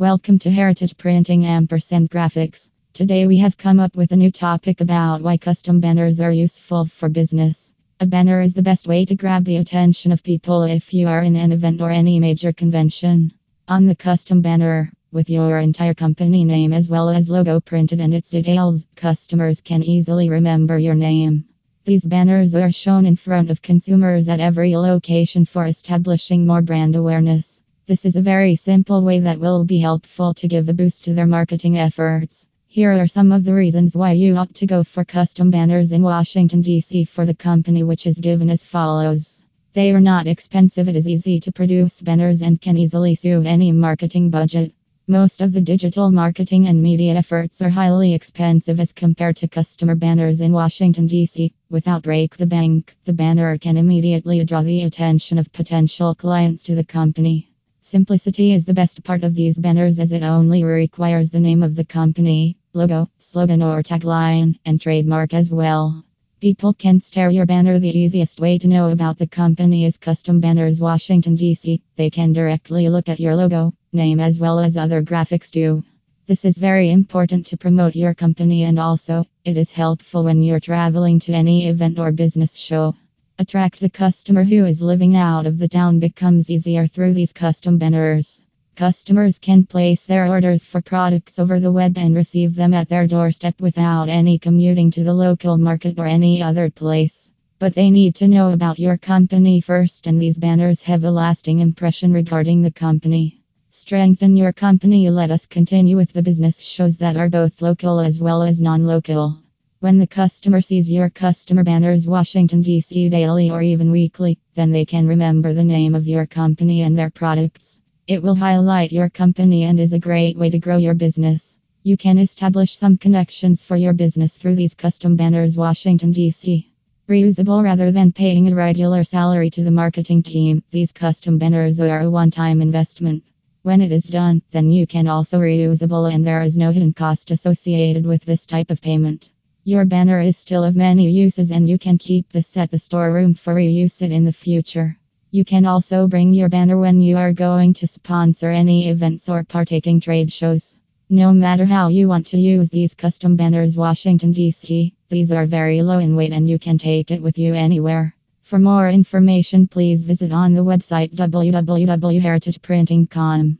Welcome to Heritage Printing Ampersand Graphics. Today we have come up with a new topic about why custom banners are useful for business. A banner is the best way to grab the attention of people if you are in an event or any major convention. On the custom banner, with your entire company name as well as logo printed and its details, customers can easily remember your name. These banners are shown in front of consumers at every location for establishing more brand awareness. This is a very simple way that will be helpful to give a boost to their marketing efforts. Here are some of the reasons why you ought to go for custom banners in Washington, D.C. for the company, which is given as follows. They are not expensive, it is easy to produce banners and can easily suit any marketing budget. Most of the digital marketing and media efforts are highly expensive as compared to customer banners in Washington, D.C. Without break the bank, the banner can immediately draw the attention of potential clients to the company. Simplicity is the best part of these banners as it only requires the name of the company, logo, slogan, or tagline, and trademark as well. People can stare your banner. The easiest way to know about the company is Custom Banners Washington, D.C. They can directly look at your logo, name, as well as other graphics too. This is very important to promote your company and also, it is helpful when you're traveling to any event or business show. Attract the customer who is living out of the town becomes easier through these custom banners. Customers can place their orders for products over the web and receive them at their doorstep without any commuting to the local market or any other place. But they need to know about your company first, and these banners have a lasting impression regarding the company. Strengthen your company. Let us continue with the business shows that are both local as well as non local. When the customer sees your customer banners Washington DC daily or even weekly, then they can remember the name of your company and their products. It will highlight your company and is a great way to grow your business. You can establish some connections for your business through these custom banners Washington DC. Reusable rather than paying a regular salary to the marketing team, these custom banners are a one time investment. When it is done, then you can also reusable and there is no hidden cost associated with this type of payment. Your banner is still of many uses and you can keep this at the storeroom for reuse it in the future. You can also bring your banner when you are going to sponsor any events or partaking trade shows. No matter how you want to use these custom banners Washington DC, these are very low in weight and you can take it with you anywhere. For more information please visit on the website www.heritageprinting.com.